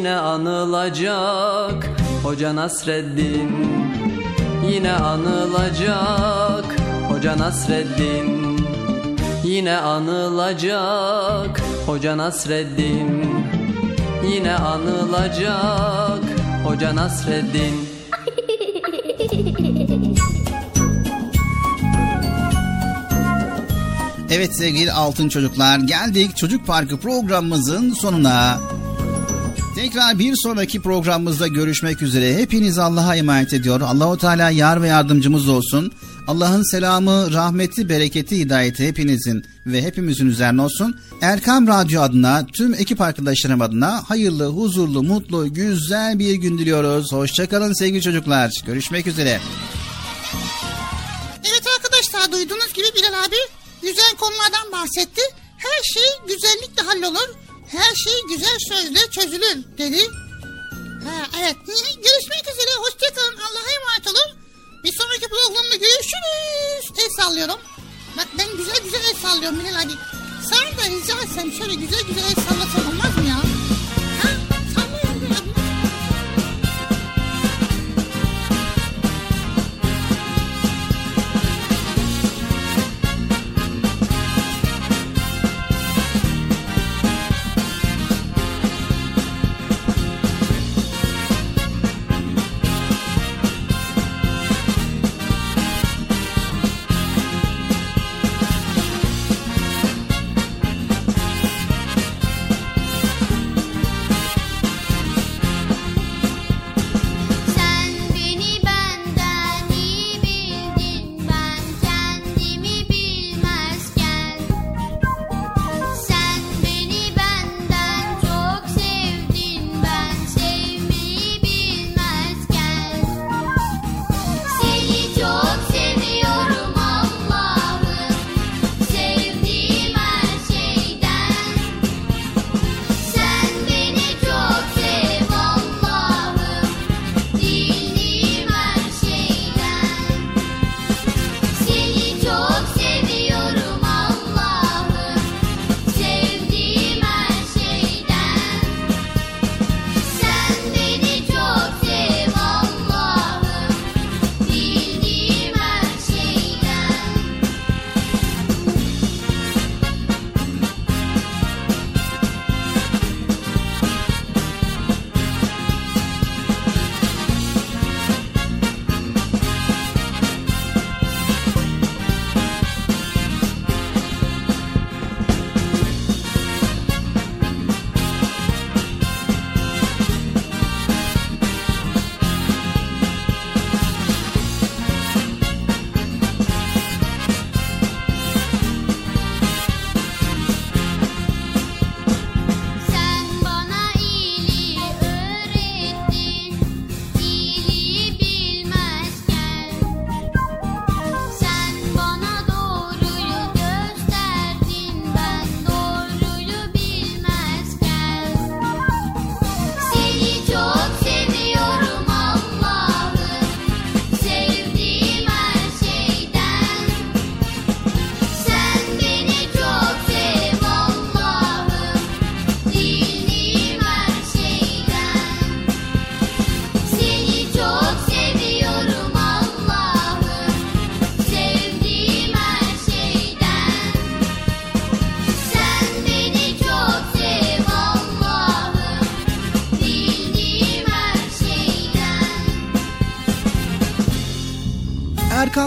Yine anılacak. Hoca Nasreddin Yine anılacak. Hoca Nasreddin Yine anılacak. Hoca Nasreddin Yine anılacak. Hoca Nasreddin. Evet sevgili altın çocuklar geldik Çocuk Parkı programımızın sonuna. Tekrar bir sonraki programımızda görüşmek üzere. Hepiniz Allah'a emanet ediyor. Allahu Teala yar ve yardımcımız olsun. Allah'ın selamı, rahmeti, bereketi, hidayeti hepinizin ve hepimizin üzerine olsun. Erkam Radyo adına, tüm ekip arkadaşlarım adına hayırlı, huzurlu, mutlu, güzel bir gün diliyoruz. Hoşçakalın sevgili çocuklar. Görüşmek üzere. Evet arkadaşlar duyduğunuz gibi Bilal abi güzel konulardan bahsetti. Her şey güzellikle hallolur. Her şey güzel sözle çözülür dedi. Ha, evet görüşmek üzere hoşçakalın Allah'a emanet olun. Bir sonraki programda görüşürüz. El sallıyorum. Bak ben güzel güzel el sallıyorum Bilal abi. Sen de rica etsem şöyle güzel güzel el sallasan olmaz mı ya?